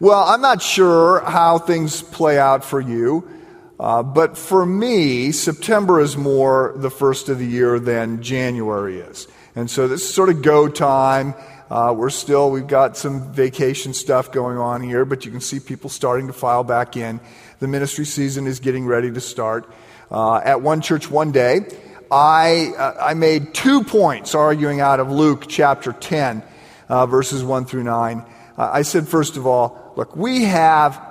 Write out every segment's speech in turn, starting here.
Well, I'm not sure how things play out for you, uh, but for me, September is more the first of the year than January is. And so this is sort of go time. Uh, we're still, we've got some vacation stuff going on here, but you can see people starting to file back in. The ministry season is getting ready to start. Uh, at one church one day, I, uh, I made two points arguing out of Luke chapter 10, uh, verses 1 through 9. Uh, I said, first of all, look, we have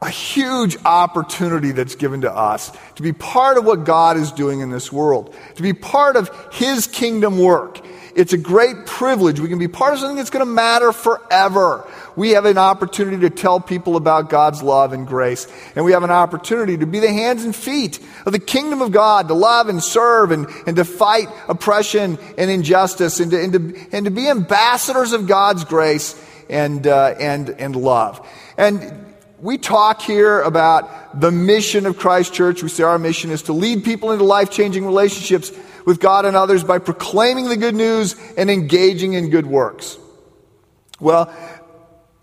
a huge opportunity that's given to us to be part of what God is doing in this world, to be part of His kingdom work. It's a great privilege. We can be part of something that's going to matter forever. We have an opportunity to tell people about God's love and grace. And we have an opportunity to be the hands and feet of the kingdom of God, to love and serve and, and to fight oppression and injustice and to, and to, and to be ambassadors of God's grace and, uh, and, and love. And we talk here about the mission of Christ Church. We say our mission is to lead people into life changing relationships with God and others by proclaiming the good news and engaging in good works. Well,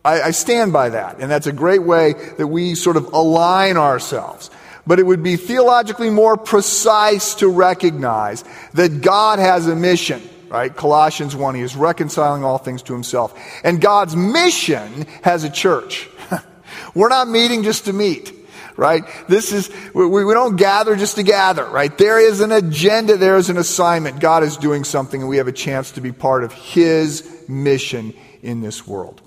I, I stand by that, and that's a great way that we sort of align ourselves. But it would be theologically more precise to recognize that God has a mission right? Colossians 1, he is reconciling all things to himself. And God's mission has a church. We're not meeting just to meet right? This is, we, we don't gather just to gather, right? There is an agenda, there is an assignment. God is doing something, and we have a chance to be part of His mission in this world.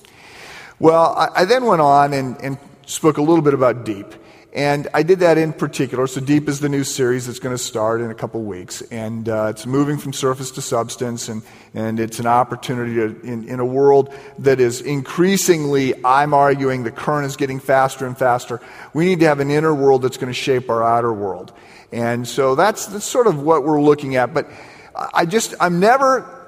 Well, I, I then went on and, and spoke a little bit about deep. And I did that in particular. So, Deep is the new series that's going to start in a couple weeks. And uh, it's moving from surface to substance. And, and it's an opportunity to, in, in a world that is increasingly, I'm arguing, the current is getting faster and faster. We need to have an inner world that's going to shape our outer world. And so that's, that's sort of what we're looking at. But I just, I'm never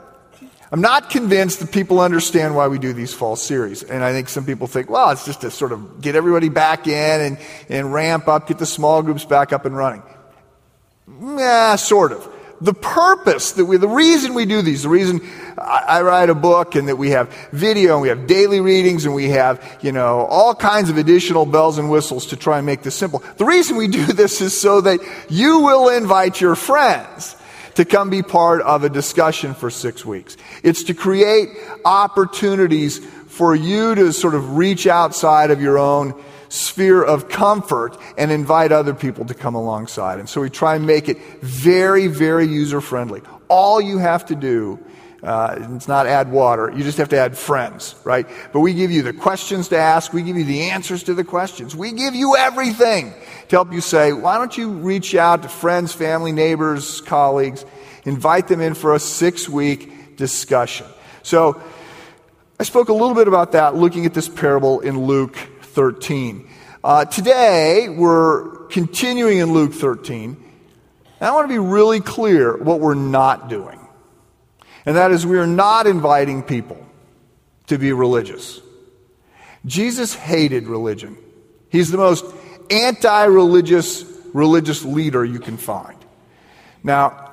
I'm not convinced that people understand why we do these fall series. And I think some people think, well, it's just to sort of get everybody back in and, and ramp up, get the small groups back up and running. Yeah, sort of. The purpose that we, the reason we do these, the reason I, I write a book and that we have video and we have daily readings and we have, you know, all kinds of additional bells and whistles to try and make this simple. The reason we do this is so that you will invite your friends to come be part of a discussion for six weeks. It's to create opportunities for you to sort of reach outside of your own sphere of comfort and invite other people to come alongside. And so we try and make it very, very user friendly. All you have to do uh, it's not add water. You just have to add friends, right? But we give you the questions to ask. We give you the answers to the questions. We give you everything to help you say, why don't you reach out to friends, family, neighbors, colleagues, invite them in for a six week discussion. So I spoke a little bit about that looking at this parable in Luke 13. Uh, today, we're continuing in Luke 13. And I want to be really clear what we're not doing. And that is, we are not inviting people to be religious. Jesus hated religion. He's the most anti religious religious leader you can find. Now,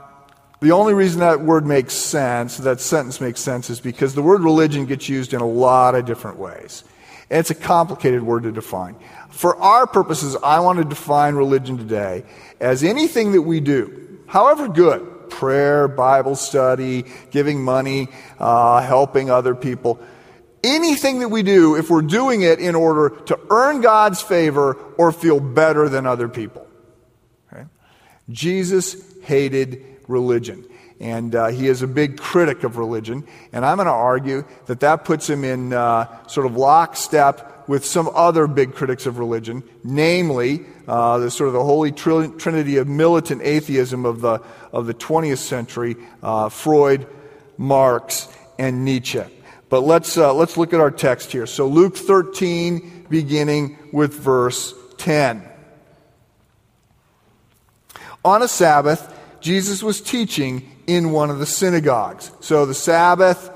the only reason that word makes sense, that sentence makes sense, is because the word religion gets used in a lot of different ways. And it's a complicated word to define. For our purposes, I want to define religion today as anything that we do, however good, prayer, Bible study, giving money, uh, helping other people. Anything that we do, if we're doing it in order to earn God's favor or feel better than other people. Okay? Jesus hated religion. And uh, he is a big critic of religion. And I'm going to argue that that puts him in uh, sort of lockstep with some other big critics of religion, namely uh, the sort of the holy trinity of militant atheism of the, of the 20th century, uh, Freud, Marx, and Nietzsche. But let's, uh, let's look at our text here. So Luke 13, beginning with verse 10. On a Sabbath, Jesus was teaching in one of the synagogues. So the Sabbath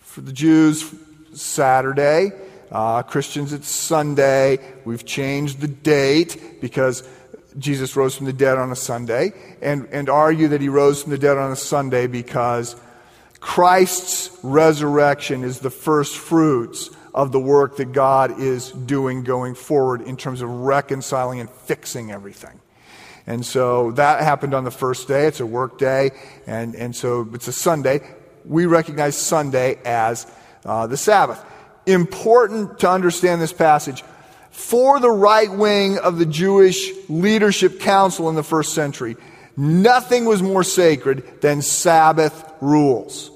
for the Jews, Saturday. Uh, Christians, it's Sunday. We've changed the date because Jesus rose from the dead on a Sunday, and, and argue that he rose from the dead on a Sunday because Christ's resurrection is the first fruits of the work that God is doing going forward in terms of reconciling and fixing everything. And so that happened on the first day. It's a work day, and, and so it's a Sunday. We recognize Sunday as uh, the Sabbath. Important to understand this passage. For the right wing of the Jewish leadership council in the first century, nothing was more sacred than Sabbath rules.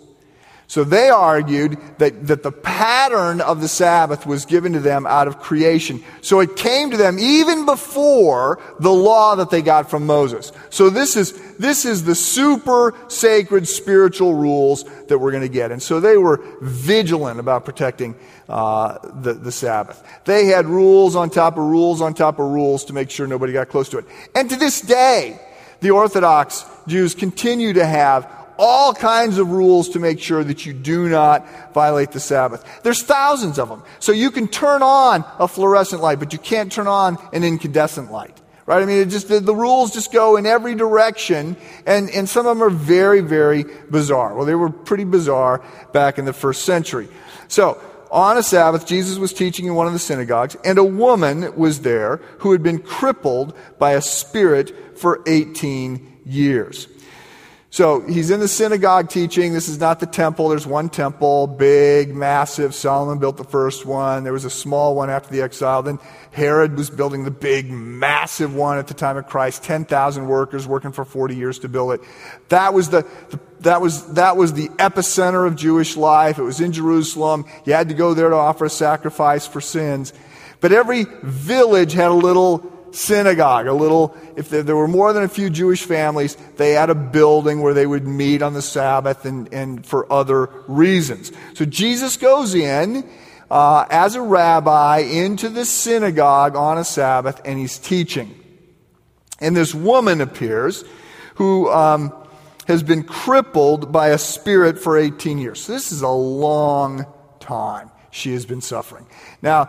So they argued that, that the pattern of the Sabbath was given to them out of creation. So it came to them even before the law that they got from Moses. So this is, this is the super sacred spiritual rules that we're going to get. And so they were vigilant about protecting uh, the, the Sabbath. They had rules on top of rules on top of rules to make sure nobody got close to it. And to this day, the Orthodox Jews continue to have all kinds of rules to make sure that you do not violate the Sabbath. There's thousands of them. So you can turn on a fluorescent light, but you can't turn on an incandescent light. Right? I mean, it just, the, the rules just go in every direction, and, and some of them are very, very bizarre. Well, they were pretty bizarre back in the first century. So, on a Sabbath, Jesus was teaching in one of the synagogues, and a woman was there who had been crippled by a spirit for 18 years. So he's in the synagogue teaching. This is not the temple. There's one temple, big, massive. Solomon built the first one. There was a small one after the exile. Then Herod was building the big, massive one at the time of Christ. 10,000 workers working for 40 years to build it. That was the, the that was, that was the epicenter of Jewish life. It was in Jerusalem. You had to go there to offer a sacrifice for sins. But every village had a little synagogue, a little, if there, there, were more than a few Jewish families, they had a building where they would meet on the Sabbath and, and for other reasons. So Jesus goes in uh, as a rabbi into the synagogue on a Sabbath and he's teaching. And this woman appears who um, has been crippled by a spirit for 18 years. So this is a long time she has been suffering. Now,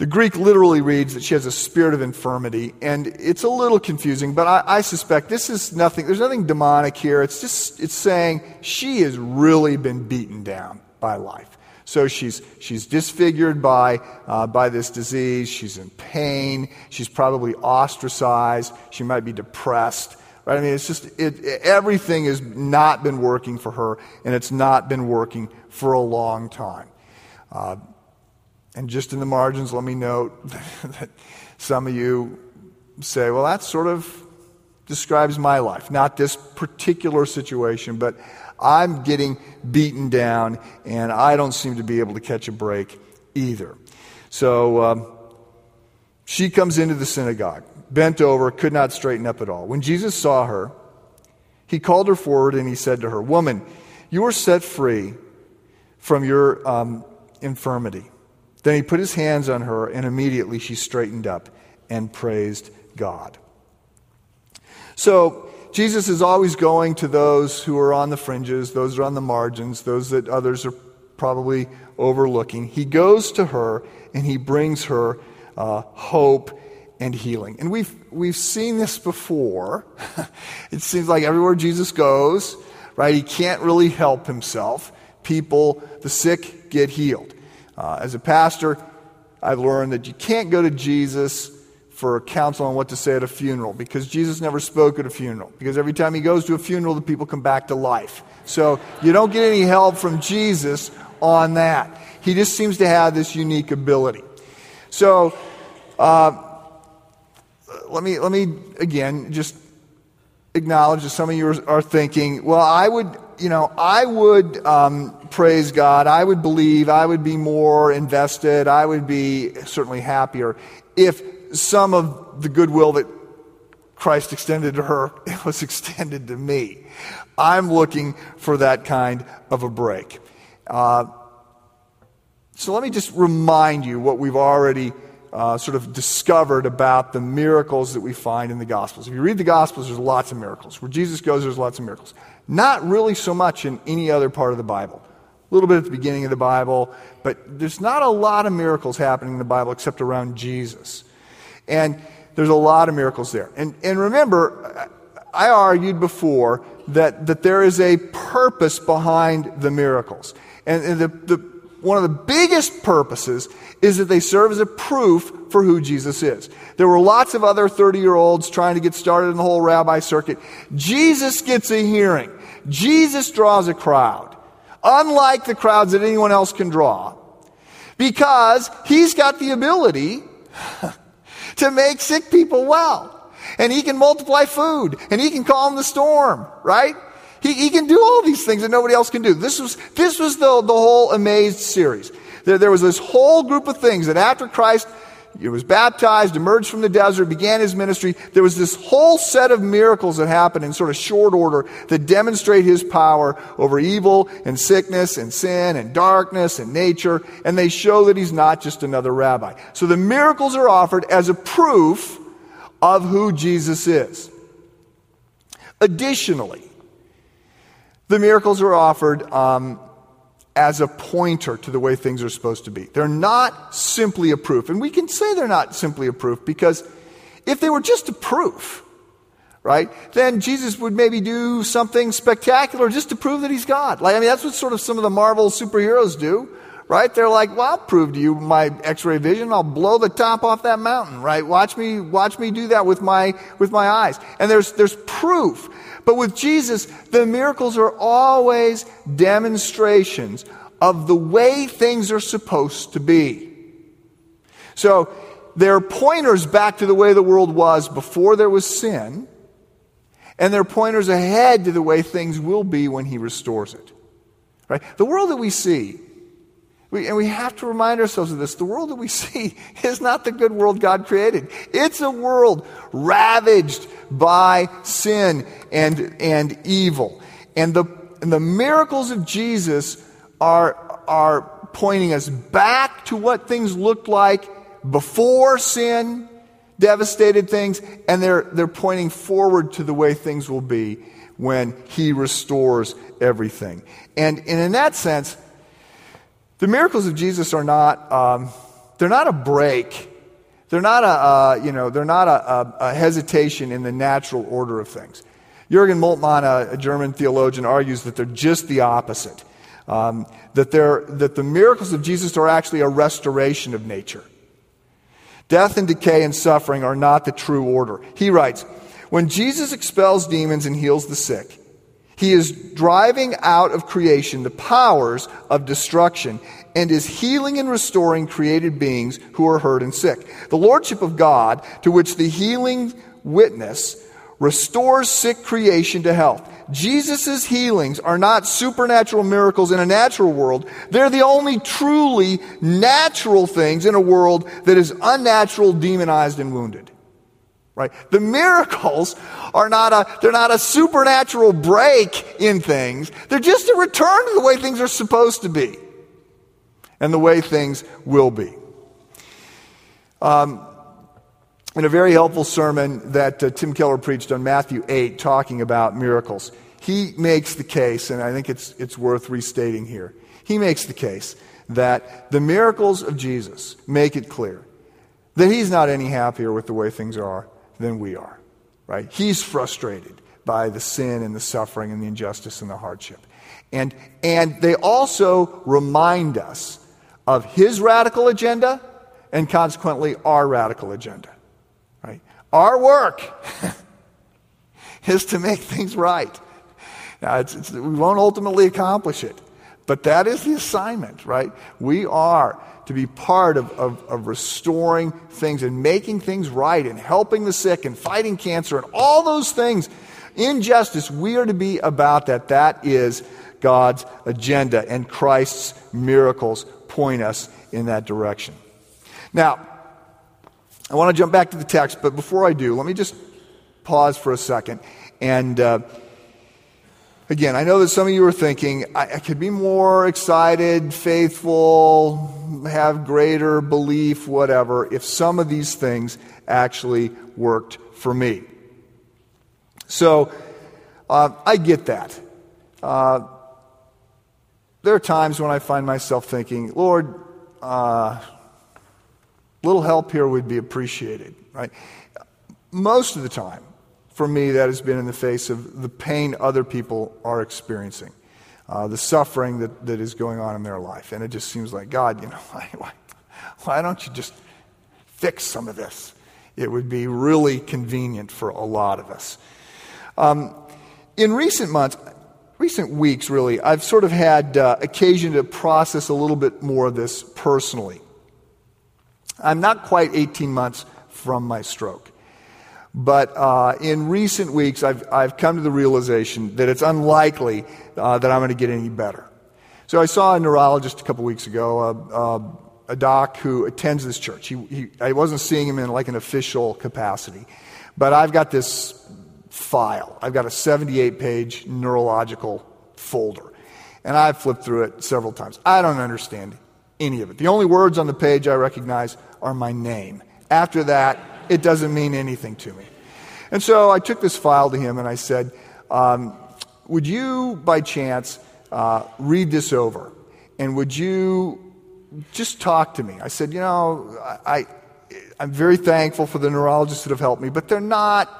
the Greek literally reads that she has a spirit of infirmity, and it's a little confusing, but I, I, suspect this is nothing, there's nothing demonic here. It's just, it's saying she has really been beaten down by life. So she's, she's disfigured by, uh, by this disease. She's in pain. She's probably ostracized. She might be depressed. Right? I mean, it's just, it, everything has not been working for her, and it's not been working for a long time. Uh, and just in the margins, let me note that some of you say, well, that sort of describes my life. Not this particular situation, but I'm getting beaten down and I don't seem to be able to catch a break either. So um, she comes into the synagogue, bent over, could not straighten up at all. When Jesus saw her, he called her forward and he said to her, Woman, you are set free from your um, infirmity. Then he put his hands on her, and immediately she straightened up and praised God. So, Jesus is always going to those who are on the fringes, those who are on the margins, those that others are probably overlooking. He goes to her and he brings her uh, hope and healing. And we've, we've seen this before. it seems like everywhere Jesus goes, right, he can't really help himself. People, the sick, get healed. Uh, as a pastor, I've learned that you can't go to Jesus for counsel on what to say at a funeral because Jesus never spoke at a funeral. Because every time he goes to a funeral, the people come back to life. So you don't get any help from Jesus on that. He just seems to have this unique ability. So uh, let me let me again just acknowledge that some of you are thinking, well, I would you know I would um, praise God. I would believe, I would be more invested, I would be certainly happier if some of the goodwill that Christ extended to her was extended to me. I'm looking for that kind of a break. Uh, so let me just remind you what we've already uh, sort of discovered about the miracles that we find in the Gospels. If you read the Gospels, there's lots of miracles. Where Jesus goes, there's lots of miracles. Not really so much in any other part of the Bible a little bit at the beginning of the Bible, but there's not a lot of miracles happening in the Bible except around Jesus. And there's a lot of miracles there. And, and remember, I argued before that, that there is a purpose behind the miracles. And, and the, the one of the biggest purposes is that they serve as a proof for who Jesus is. There were lots of other 30 year olds trying to get started in the whole rabbi circuit. Jesus gets a hearing. Jesus draws a crowd, unlike the crowds that anyone else can draw, because he's got the ability to make sick people well. And he can multiply food, and he can calm the storm, right? He, he can do all these things that nobody else can do. This was, this was the, the whole Amazed series. There, there was this whole group of things that after Christ he was baptized, emerged from the desert, began his ministry. There was this whole set of miracles that happened in sort of short order that demonstrate his power over evil and sickness and sin and darkness and nature, and they show that he's not just another rabbi. So the miracles are offered as a proof of who Jesus is. Additionally, the miracles are offered um, as a pointer to the way things are supposed to be. They're not simply a proof. And we can say they're not simply a proof because if they were just a proof, right, then Jesus would maybe do something spectacular just to prove that he's God. Like, I mean, that's what sort of some of the Marvel superheroes do, right? They're like, well, I'll prove to you my x-ray vision. I'll blow the top off that mountain, right? Watch me, watch me do that with my, with my eyes. And there's, there's proof. But with Jesus, the miracles are always demonstrations of the way things are supposed to be. So they're pointers back to the way the world was before there was sin, and they're pointers ahead to the way things will be when He restores it. Right? The world that we see we, and we have to remind ourselves of this. The world that we see is not the good world God created. It's a world ravaged by sin and, and evil. And the, and the miracles of Jesus are, are pointing us back to what things looked like before sin devastated things, and they're, they're pointing forward to the way things will be when He restores everything. And, and in that sense, the miracles of Jesus are not, um, they're not a break. They're not a, uh, you know, they're not a, a, a, hesitation in the natural order of things. Jürgen Moltmann, a, a German theologian, argues that they're just the opposite. Um, that, they're, that the miracles of Jesus are actually a restoration of nature. Death and decay and suffering are not the true order. He writes, when Jesus expels demons and heals the sick, he is driving out of creation the powers of destruction and is healing and restoring created beings who are hurt and sick. The Lordship of God, to which the healing witness, restores sick creation to health. Jesus' healings are not supernatural miracles in a natural world. They're the only truly natural things in a world that is unnatural, demonized, and wounded. Right? The miracles are not a, they're not a supernatural break in things. They're just a return to the way things are supposed to be and the way things will be. Um, in a very helpful sermon that uh, Tim Keller preached on Matthew 8, talking about miracles, he makes the case, and I think it's, it's worth restating here. He makes the case that the miracles of Jesus make it clear that he's not any happier with the way things are than we are, right? He's frustrated by the sin and the suffering and the injustice and the hardship. And, and they also remind us of his radical agenda and consequently our radical agenda, right? Our work is to make things right. Now, it's, it's, we won't ultimately accomplish it, but that is the assignment, right? We are to be part of, of, of, restoring things and making things right and helping the sick and fighting cancer and all those things. Injustice, we are to be about that. That is God's agenda, and Christ's miracles point us in that direction. Now, I want to jump back to the text, but before I do, let me just pause for a second and. Uh, Again, I know that some of you are thinking, I, I could be more excited, faithful, have greater belief, whatever, if some of these things actually worked for me. So, uh, I get that. Uh, there are times when I find myself thinking, Lord, uh, little help here would be appreciated, right? Most of the time, for me, that has been in the face of the pain other people are experiencing. uh, the suffering that, that is going on in their life. And it just seems like, God, you know, why, why, don't you just fix some of this? It would be really convenient for a lot of us. Um, in recent months, recent weeks really, I've sort of had uh, occasion to process a little bit more of this personally. I'm not quite 18 months from my stroke. But uh, in recent weeks, I've, I've come to the realization that it's unlikely uh, that I'm going to get any better. So I saw a neurologist a couple weeks ago, uh, uh, a doc who attends this church. He, he, I wasn't seeing him in like an official capacity, but I've got this file. I've got a 78 page neurological folder, and I've flipped through it several times. I don't understand any of it. The only words on the page I recognize are my name. After that, it doesn't mean anything to me. And so I took this file to him and I said, um, Would you, by chance, uh, read this over? And would you just talk to me? I said, You know, I, I'm very thankful for the neurologists that have helped me, but they're not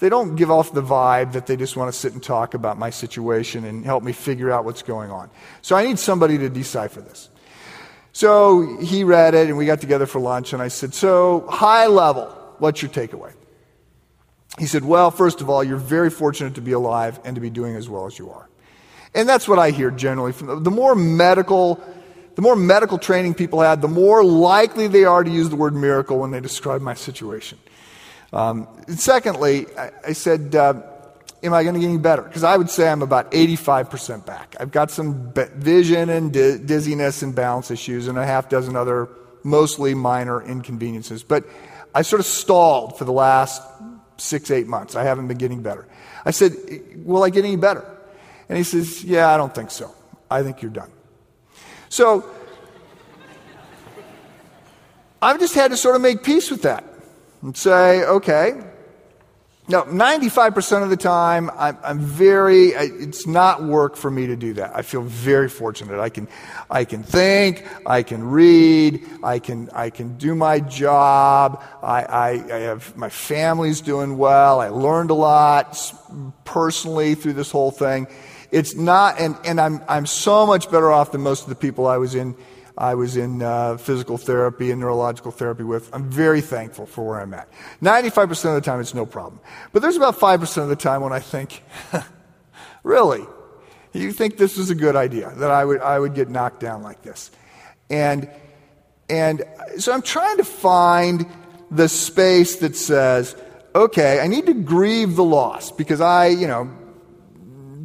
they don't give off the vibe that they just want to sit and talk about my situation and help me figure out what's going on. So I need somebody to decipher this. So he read it, and we got together for lunch, and I said, So, high level, what's your takeaway? He said, Well, first of all, you're very fortunate to be alive and to be doing as well as you are. And that's what I hear generally. From the more medical, the more medical training people had, the more likely they are to use the word miracle when they describe my situation. Um, secondly, I, I said, uh, am I going to get any better? Because I would say I'm about 85% back. I've got some vision and di- dizziness and balance issues and a half dozen other mostly minor inconveniences. But I sort of stalled for the last six, eight months. I haven't been getting better. I said, Will I get any better? And he says, Yeah, I don't think so. I think you're done. So I've just had to sort of make peace with that and say, okay, no, 95% of the time, I'm, I'm very, I, it's not work for me to do that. I feel very fortunate. I can, I can think, I can read, I can, I can do my job. I, I, I have, my family's doing well. I learned a lot personally through this whole thing. It's not, and, and I'm, I'm so much better off than most of the people I was in I was in uh, physical therapy and neurological therapy with. I'm very thankful for where I'm at. 95% of the time, it's no problem. But there's about 5% of the time when I think, really? You think this is a good idea, that I would, I would get knocked down like this? And, and so I'm trying to find the space that says, okay, I need to grieve the loss because I, you know,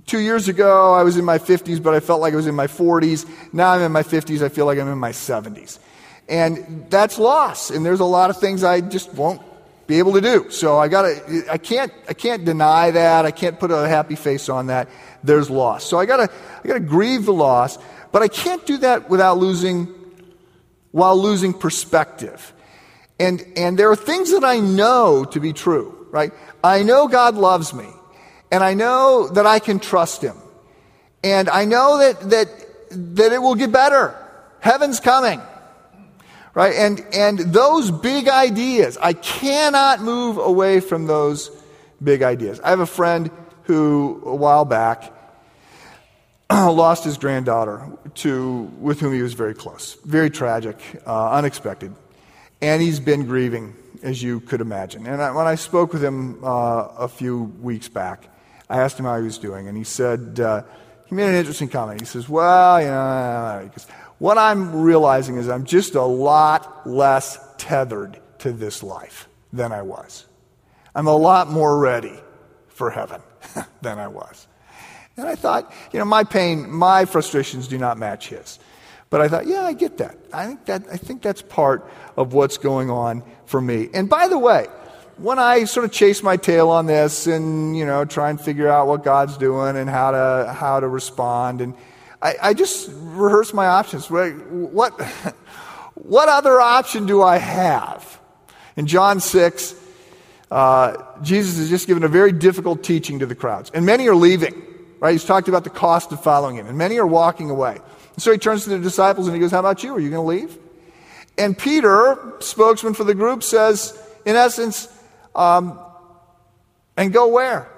Two years ago, I was in my 50s, but I felt like I was in my 40s. Now I'm in my 50s, I feel like I'm in my 70s. And that's loss. And there's a lot of things I just won't be able to do. So I gotta, I can't, I can't deny that. I can't put a happy face on that. There's loss. So I gotta, I gotta grieve the loss, but I can't do that without losing, while losing perspective. And, and there are things that I know to be true, right? I know God loves me. And I know that I can trust him. And I know that, that, that it will get better. Heaven's coming. Right? And, and those big ideas, I cannot move away from those big ideas. I have a friend who, a while back, lost his granddaughter to, with whom he was very close. Very tragic, uh, unexpected. And he's been grieving, as you could imagine. And I, when I spoke with him uh, a few weeks back, I asked him how he was doing, and he said, uh, he made an interesting comment. He says, Well, you know, what I'm realizing is I'm just a lot less tethered to this life than I was. I'm a lot more ready for heaven than I was. And I thought, you know, my pain, my frustrations do not match his. But I thought, yeah, I get that. I think that I think that's part of what's going on for me. And by the way, when I sort of chase my tail on this and, you know, try and figure out what God's doing and how to, how to respond, and I, I just rehearse my options. What, what other option do I have? In John 6, uh, Jesus has just given a very difficult teaching to the crowds, and many are leaving, right? He's talked about the cost of following him, and many are walking away. And so he turns to the disciples and he goes, How about you? Are you going to leave? And Peter, spokesman for the group, says, in essence, um, and go where?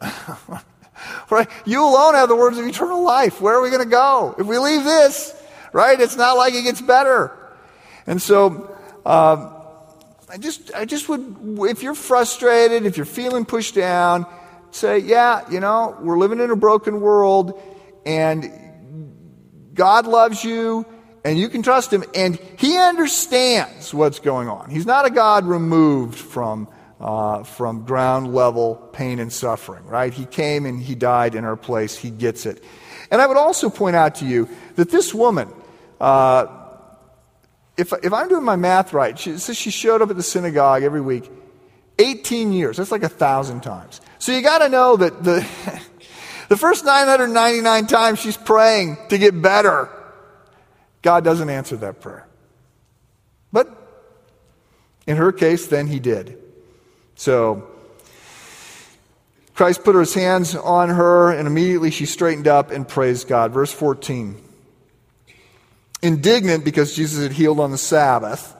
right? You alone have the words of eternal life. Where are we going to go? If we leave this, right? It's not like it gets better. And so, uh, I just, I just would, if you're frustrated, if you're feeling pushed down, say, yeah, you know, we're living in a broken world and God loves you and you can trust him and he understands what's going on. He's not a God removed from, uh, from ground level pain and suffering, right? He came and he died in our place. He gets it. And I would also point out to you that this woman, uh, if, if I'm doing my math right, she says she showed up at the synagogue every week 18 years. That's like a thousand times. So you got to know that the, the first 999 times she's praying to get better, God doesn't answer that prayer. But in her case, then he did. So Christ put his hands on her, and immediately she straightened up and praised God. Verse 14. Indignant because Jesus had healed on the Sabbath,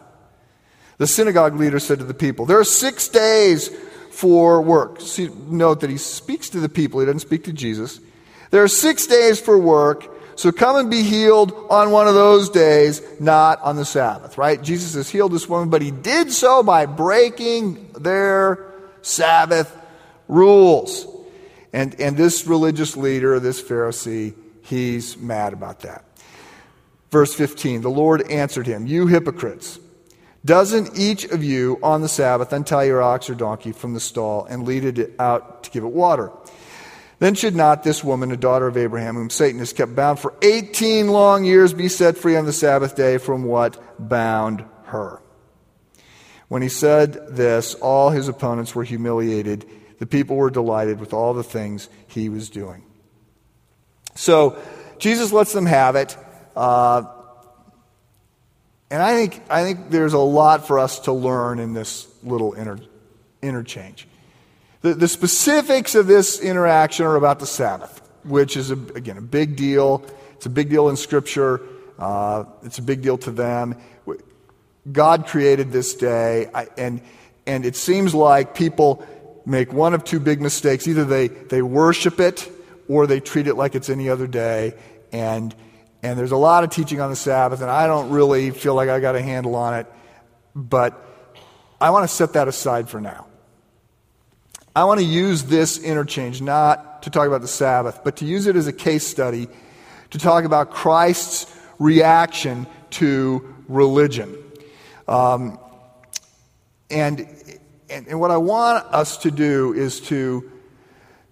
the synagogue leader said to the people, There are six days for work. See, note that he speaks to the people, he doesn't speak to Jesus. There are six days for work, so come and be healed on one of those days, not on the Sabbath, right? Jesus has healed this woman, but he did so by breaking their Sabbath rules. And, and this religious leader, this Pharisee, he's mad about that. Verse 15 The Lord answered him, You hypocrites, doesn't each of you on the Sabbath untie your ox or donkey from the stall and lead it out to give it water? Then should not this woman, a daughter of Abraham, whom Satan has kept bound for 18 long years, be set free on the Sabbath day from what bound her? When he said this, all his opponents were humiliated. The people were delighted with all the things he was doing. So Jesus lets them have it. Uh, and I think, I think there's a lot for us to learn in this little inter, interchange. The, the specifics of this interaction are about the Sabbath, which is, a, again, a big deal. It's a big deal in Scripture, uh, it's a big deal to them. God created this day, and, and it seems like people make one of two big mistakes. Either they, they worship it or they treat it like it's any other day, and and there's a lot of teaching on the Sabbath, and I don't really feel like I got a handle on it, but I want to set that aside for now. I want to use this interchange not to talk about the Sabbath, but to use it as a case study to talk about Christ's reaction to religion. Um, and, and, and what I want us to do is to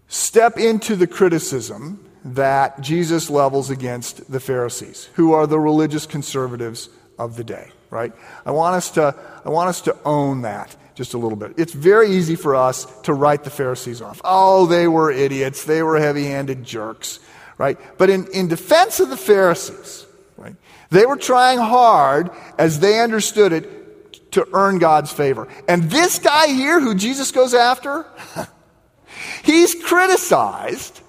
step into the criticism that Jesus levels against the Pharisees, who are the religious conservatives of the day, right? I want us to, I want us to own that just a little bit. It's very easy for us to write the Pharisees off. Oh, they were idiots. They were heavy handed jerks, right? But in, in defense of the Pharisees, right, they were trying hard as they understood it to earn God's favor. And this guy here who Jesus goes after, he's criticized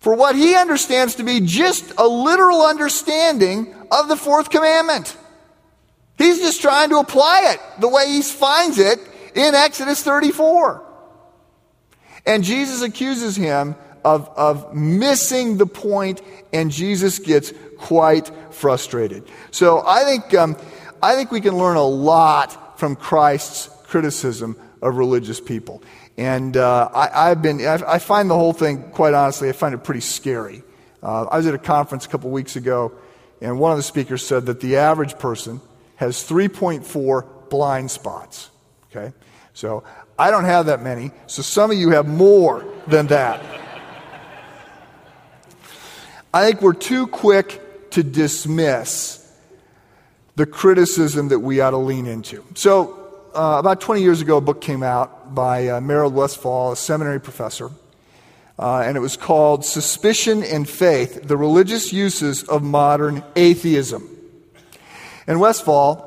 for what he understands to be just a literal understanding of the fourth commandment. He's just trying to apply it the way he finds it in Exodus 34. And Jesus accuses him of, of missing the point, and Jesus gets quite frustrated. So I think, um, I think we can learn a lot from Christ's criticism of religious people. And uh, I, have been, I find the whole thing, quite honestly, I find it pretty scary. Uh, I was at a conference a couple weeks ago, and one of the speakers said that the average person has 3.4 blind spots. Okay? So I don't have that many, so some of you have more than that. I think we're too quick to dismiss the criticism that we ought to lean into. So uh, about 20 years ago, a book came out by uh, Merold Westphal, a seminary professor, uh, and it was called Suspicion and Faith The Religious Uses of Modern Atheism. And Westphal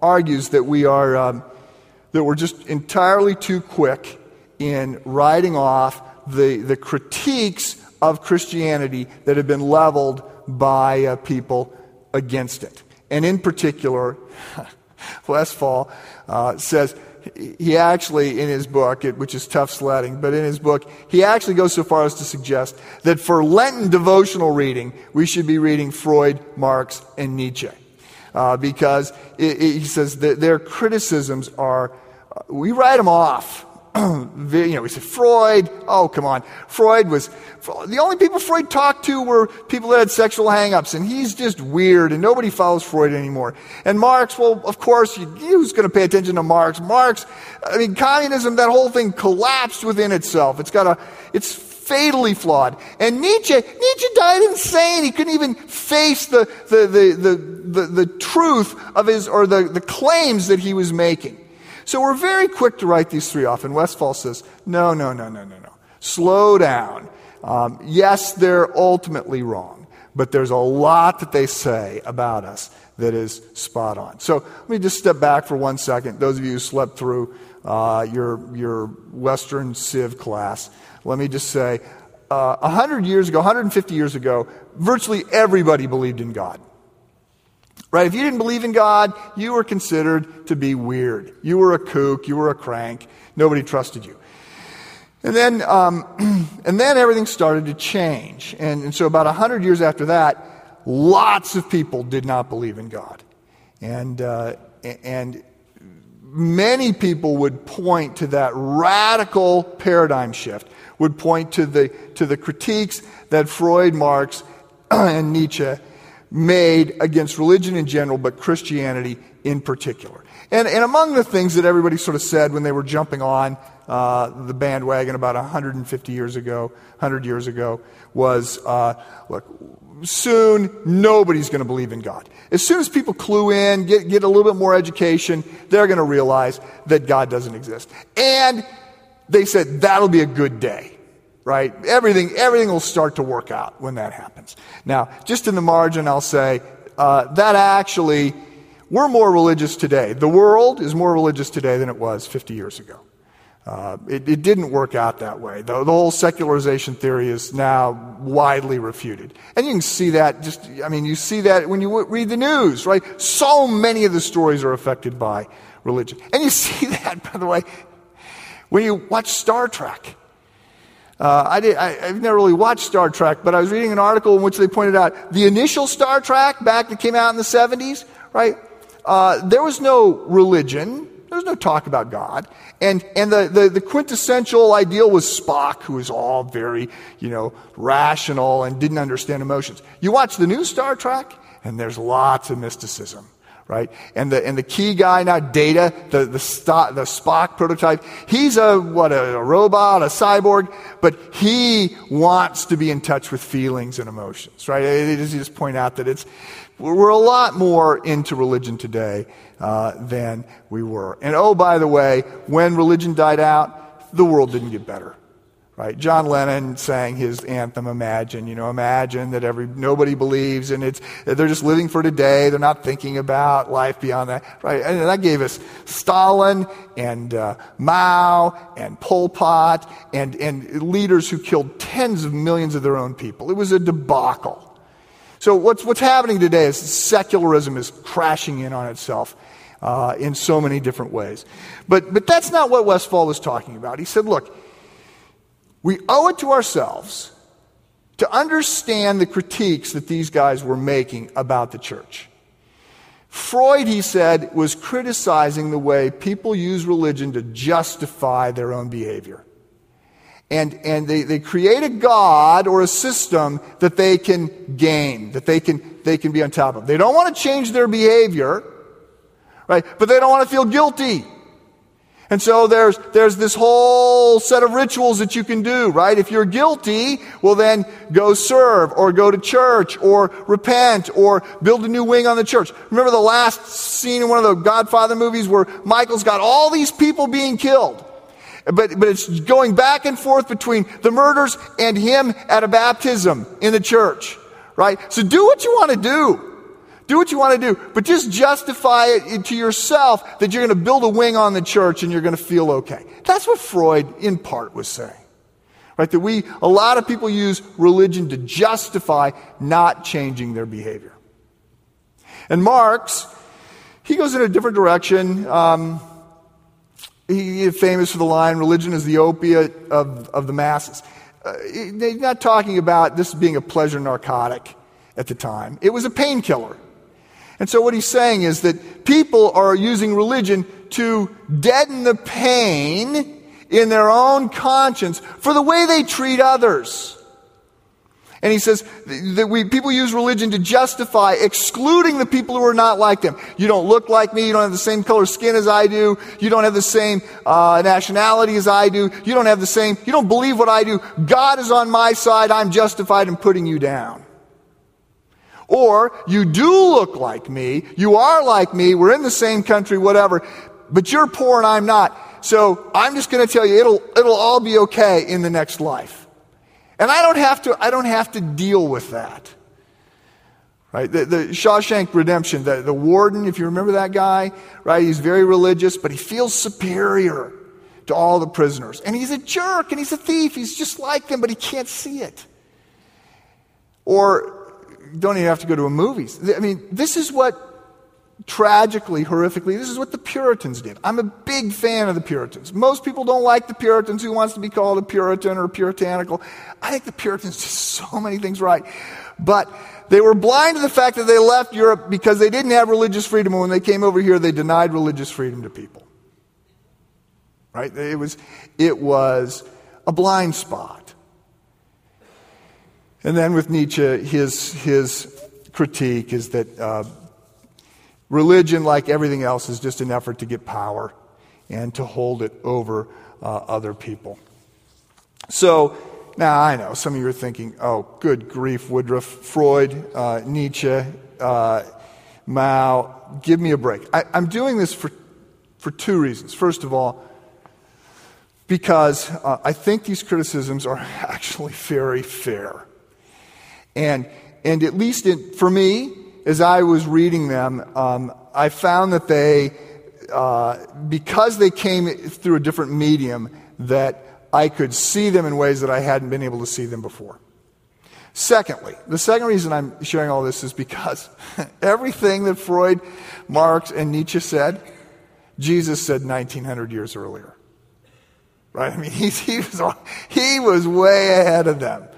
argues that we are, um, that we're just entirely too quick in writing off the, the critiques of Christianity that have been leveled by uh, people against it. And in particular, Westphal uh, says he actually, in his book, which is tough sledding, but in his book, he actually goes so far as to suggest that for Lenten devotional reading, we should be reading Freud, Marx, and Nietzsche. Uh, because it, it, he says that their criticisms are, uh, we write them off you know, we said Freud. Oh, come on. Freud was, the only people Freud talked to were people that had sexual hangups, and he's just weird, and nobody follows Freud anymore. And Marx, well, of course, you, who's going to pay attention to Marx? Marx, I mean, communism, that whole thing collapsed within itself. It's got a, it's fatally flawed. And Nietzsche, Nietzsche died insane. He couldn't even face the, the, the, the, the, truth of his, or the, the claims that he was making. So we're very quick to write these three off, and Westphal says, no, no, no, no, no, no. Slow down. Um, yes, they're ultimately wrong, but there's a lot that they say about us that is spot on. So let me just step back for one second. Those of you who slept through uh, your, your Western Civ class, let me just say, uh, 100 years ago, 150 years ago, virtually everybody believed in God. Right? If you didn't believe in God, you were considered to be weird. You were a kook. You were a crank. Nobody trusted you. And then, um, and then everything started to change. And, and so, about 100 years after that, lots of people did not believe in God. And, uh, and many people would point to that radical paradigm shift, would point to the, to the critiques that Freud, Marx, and Nietzsche made against religion in general, but Christianity in particular. And, and among the things that everybody sort of said when they were jumping on uh, the bandwagon about 150 years ago, 100 years ago, was uh, look, soon nobody's going to believe in God. As soon as people clue in, get, get a little bit more education, they're going to realize that God doesn't exist. And they said that'll be a good day right? Everything, everything will start to work out when that happens. Now, just in the margin, I'll say uh, that actually, we're more religious today. The world is more religious today than it was 50 years ago. Uh, it, it, didn't work out that way. The, the, whole secularization theory is now widely refuted. And you can see that just, I mean, you see that when you read the news, right? So many of the stories are affected by religion. And you see that, by the way, when you watch Star Trek. Uh, I did, I, have never really watched Star Trek, but I was reading an article in which they pointed out the initial Star Trek back that came out in the 70s, right? Uh, there was no religion. There was no talk about God. And, and the, the, the, quintessential ideal was Spock, who was all very, you know, rational and didn't understand emotions. You watch the new Star Trek, and there's lots of mysticism right? And the, and the key guy now, Data, the, the, the Spock prototype, he's a, what, a, a robot, a cyborg, but he wants to be in touch with feelings and emotions, right? It, it, just point out that it's, we're a lot more into religion today uh, than we were. And oh, by the way, when religion died out, the world didn't get better. Right? John Lennon sang his anthem, Imagine. You know, imagine that every, nobody believes and it's, they're just living for today. They're not thinking about life beyond that. Right? And that gave us Stalin and uh, Mao and Pol Pot and, and leaders who killed tens of millions of their own people. It was a debacle. So what's, what's happening today is secularism is crashing in on itself. Uh, in so many different ways. But, but that's not what Westphal was talking about. He said, look, we owe it to ourselves to understand the critiques that these guys were making about the church. Freud, he said, was criticizing the way people use religion to justify their own behavior. And, and they, they create a God or a system that they can gain, that they can, they can be on top of. They don't want to change their behavior, right? But they don't want to feel guilty. And so there's, there's this whole set of rituals that you can do, right? If you're guilty, well then go serve or go to church or repent or build a new wing on the church. Remember the last scene in one of the Godfather movies where Michael's got all these people being killed. But, but it's going back and forth between the murders and him at a baptism in the church, right? So do what you want to do. Do what you want to do, but just justify it to yourself that you're going to build a wing on the church and you're going to feel okay. That's what Freud, in part, was saying. Right? That we, a lot of people use religion to justify not changing their behavior. And Marx, he goes in a different direction. Um, He famous for the line, religion is the opiate of, of the masses. Uh, not talking about this being a pleasure narcotic at the time. It was a painkiller. And so what he's saying is that people are using religion to deaden the pain in their own conscience for the way they treat others. And he says that we, people use religion to justify excluding the people who are not like them. You don't look like me. You don't have the same color skin as I do. You don't have the same uh, nationality as I do. You don't have the same, you don't believe what I do. God is on my side. I'm justified in putting you down. Or you do look like me. You are like me. We're in the same country, whatever. But you're poor and I'm not. So I'm just going to tell you it'll, it'll all be okay in the next life. And I don't have to, I don't have to deal with that. Right? The, the Shawshank Redemption, the, the warden, if you remember that guy, right? He's very religious, but he feels superior to all the prisoners. And he's a jerk and he's a thief. He's just like them, but he can't see it. Or don't even have to go to a movies. I mean, this is what tragically, horrifically, this is what the Puritans did. I'm a big fan of the Puritans. Most people don't like the Puritans. Who wants to be called a Puritan or puritanical? I think the Puritans did so many things right. But they were blind to the fact that they left Europe because they didn't have religious freedom. And when they came over here, they denied religious freedom to people. Right? It was, it was a blind spot. And then with Nietzsche, his, his critique is that uh, Religion, like everything else, is just an effort to get power and to hold it over uh, other people. So, now I know some of you are thinking, oh, good grief, Woodruff, Freud, uh, Nietzsche, uh, Mao, give me a break. I, I'm doing this for, for two reasons. First of all, because uh, I think these criticisms are actually very fair. And, and at least for me, as I was reading them, um, I found that they, uh, because they came through a different medium, that I could see them in ways that I hadn't been able to see them before. Secondly, the second reason I'm sharing all this is because everything that Freud, Marx, and Nietzsche said, Jesus said 1900 years earlier. Right? I mean, he, he, was, he was way ahead of them.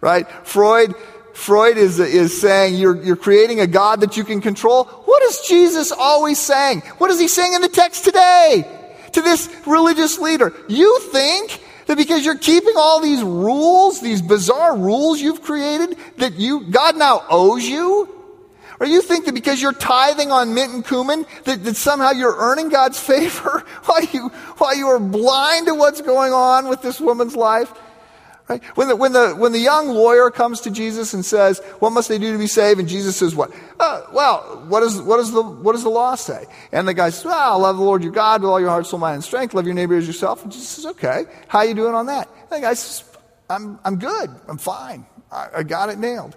Right? Freud Freud is, is saying you're, you're creating a God that you can control. What is Jesus always saying? What is he saying in the text today to this religious leader? You think that because you're keeping all these rules, these bizarre rules you've created, that you, God now owes you? Or you think that because you're tithing on mint and cumin, that, that somehow you're earning God's favor while you, while you are blind to what's going on with this woman's life? Right? When the, when, the, when the young lawyer comes to Jesus and says, What must they do to be saved? And Jesus says, What? Uh, well, what, is, what, is the, what does the law say? And the guy says, Well, love the Lord your God with all your heart, soul, mind, and strength. Love your neighbor as yourself. And Jesus says, Okay. How are you doing on that? And the guy says, I'm, I'm good. I'm fine. I, I got it nailed.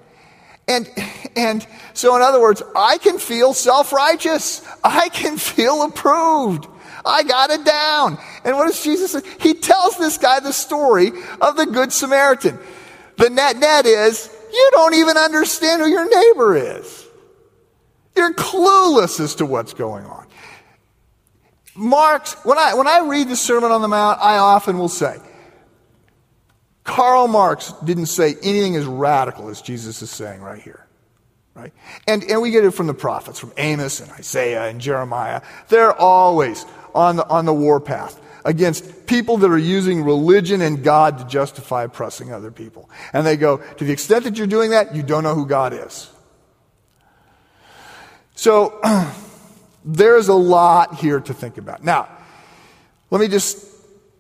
And, and so, in other words, I can feel self righteous. I can feel approved. I got it down. And what does Jesus say? He tells this guy the story of the Good Samaritan. The net net is, you don't even understand who your neighbor is. You're clueless as to what's going on. Marx, when I, when I read the Sermon on the Mount, I often will say, Karl Marx didn't say anything as radical as Jesus is saying right here. Right? And, and we get it from the prophets, from Amos and Isaiah and Jeremiah. They're always on the, on the warpath against people that are using religion and God to justify oppressing other people. And they go, to the extent that you're doing that, you don't know who God is. So, there's a lot here to think about. Now, let me just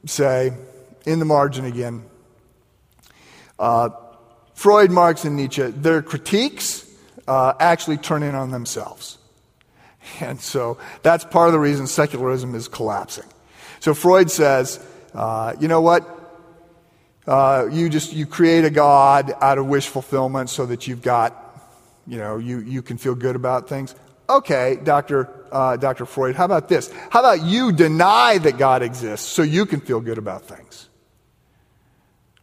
say, in the margin again, uh, Freud, Marx, and Nietzsche, their critiques uh, actually turn in on themselves. And so that's part of the reason secularism is collapsing. So Freud says, uh, you know what? Uh, you just you create a god out of wish fulfillment so that you've got, you know, you, you can feel good about things. Okay, Dr. Uh, Dr. Freud, how about this? How about you deny that God exists so you can feel good about things?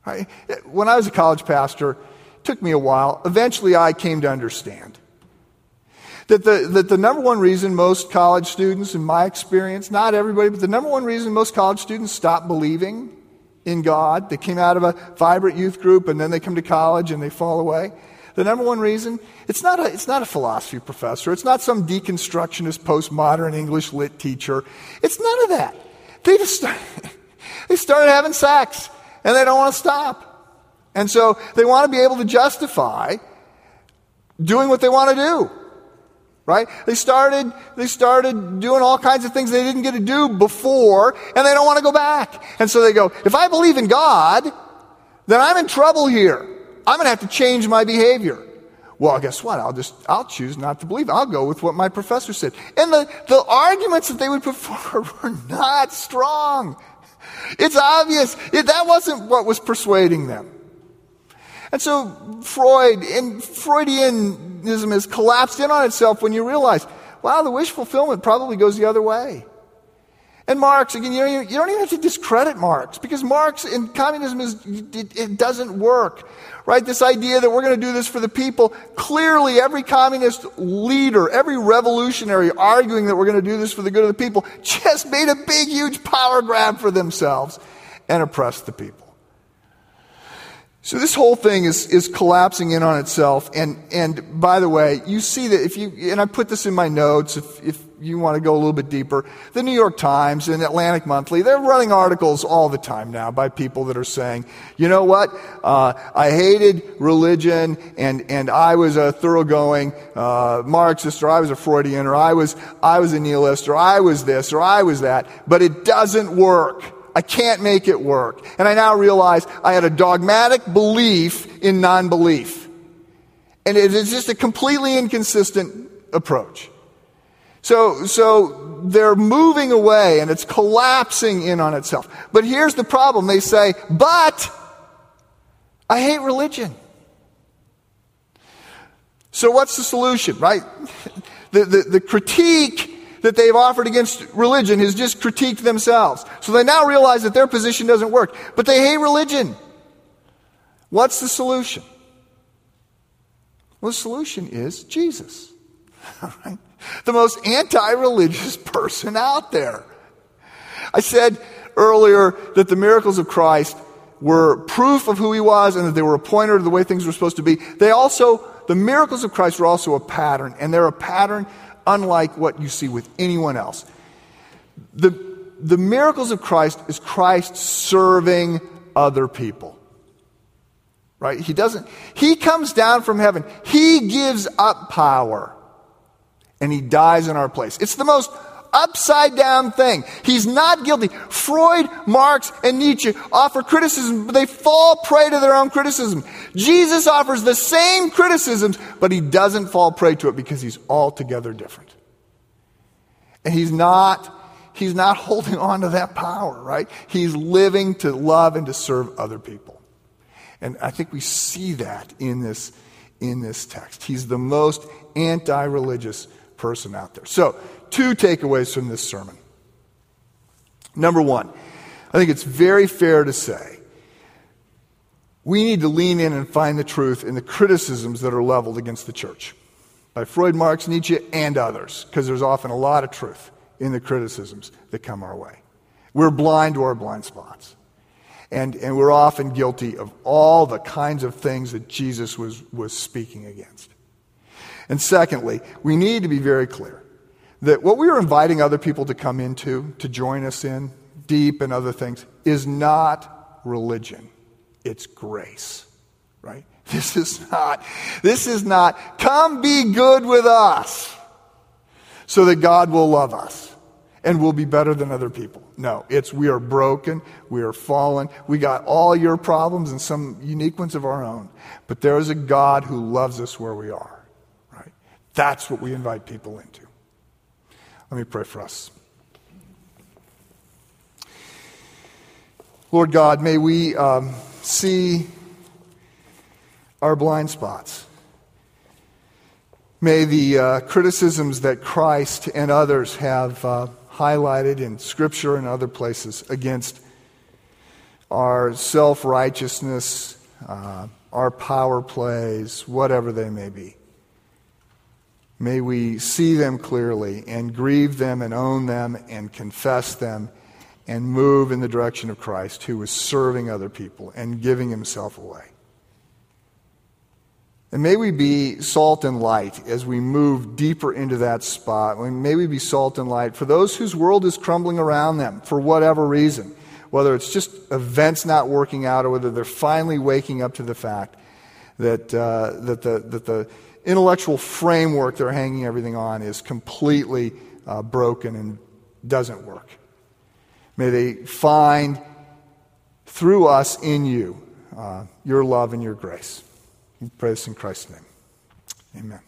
Right? When I was a college pastor, it took me a while. Eventually, I came to understand That the, that the number one reason most college students, in my experience, not everybody, but the number one reason most college students stop believing in God, they came out of a vibrant youth group and then they come to college and they fall away. The number one reason, it's not a, it's not a philosophy professor. It's not some deconstructionist postmodern English lit teacher. It's none of that. They just start, they started having sex and they don't want to stop. And so they want to be able to justify doing what they want to do right? They started, they started doing all kinds of things they didn't get to do before, and they don't want to go back. And so they go, if I believe in God, then I'm in trouble here. I'm going to have to change my behavior. Well, guess what? I'll just, I'll choose not to believe. I'll go with what my professor said. And the, the arguments that they would put forward were not strong. It's obvious. It, that wasn't what was persuading them. And so Freud and Freudianism has collapsed in on itself when you realize, wow, the wish fulfillment probably goes the other way. And Marx, again, you don't, even, you don't even have to discredit Marx because Marx in communism is, it, it doesn't work. Right? This idea that we're going to do this for the people. Clearly, every communist leader, every revolutionary arguing that we're going to do this for the good of the people just made a big, huge power grab for themselves and oppressed the people. So this whole thing is, is collapsing in on itself. And, and by the way, you see that if you, and I put this in my notes, if, if you want to go a little bit deeper, the New York Times and Atlantic Monthly, they're running articles all the time now by people that are saying, you know what, uh, I hated religion and, and I was a thoroughgoing uh, Marxist or I was a Freudian or I was, I was a nihilist or I was this or I was that, but it doesn't work. I can't make it work. And I now realize I had a dogmatic belief in non belief. And it is just a completely inconsistent approach. So, so they're moving away and it's collapsing in on itself. But here's the problem they say, but I hate religion. So, what's the solution, right? The, the, the critique that they've offered against religion has just critiqued themselves. So they now realize that their position doesn't work, but they hate religion. What's the solution? Well, the solution is Jesus. The most anti religious person out there. I said earlier that the miracles of Christ were proof of who he was and that they were a pointer to the way things were supposed to be. They also, the miracles of Christ were also a pattern, and they're a pattern unlike what you see with anyone else. The, the miracles of Christ is Christ serving other people. Right? He doesn't, he comes down from heaven. He gives up power and he dies in our place. It's the most upside down thing. He's not guilty. Freud, Marx, and Nietzsche offer criticism, but they fall prey to their own criticism. Jesus offers the same criticisms, but he doesn't fall prey to it because he's altogether different. And he's not he's not holding on to that power, right? He's living to love and to serve other people. And I think we see that in this in this text. He's the most anti-religious person out there. So, two takeaways from this sermon. Number one, I think it's very fair to say we need to lean in and find the truth in the criticisms that are leveled against the church by Freud, Marx, Nietzsche, and others, because there's often a lot of truth in the criticisms that come our way. We're blind to our blind spots. And, and we're often guilty of all the kinds of things that Jesus was, was speaking against. And secondly, we need to be very clear that what we are inviting other people to come into, to join us in, deep and other things, is not religion. It's grace, right? This is not, this is not, come be good with us so that God will love us and we'll be better than other people. No, it's we are broken, we are fallen, we got all your problems and some unique ones of our own. But there is a God who loves us where we are. Right? That's what we invite people into. Let me pray for us. Lord God, may we um, see our blind spots. May the uh, criticisms that Christ and others have uh, highlighted in Scripture and other places against our self righteousness, uh, our power plays, whatever they may be, May we see them clearly and grieve them and own them and confess them and move in the direction of Christ, who was serving other people and giving himself away. And may we be salt and light as we move deeper into that spot. May we be salt and light for those whose world is crumbling around them for whatever reason. Whether it's just events not working out or whether they're finally waking up to the fact that, uh, that, the, that the intellectual framework they're hanging everything on is completely uh, broken and doesn't work. May they find through us in you uh, your love and your grace. We pray this in Christ's name. Amen.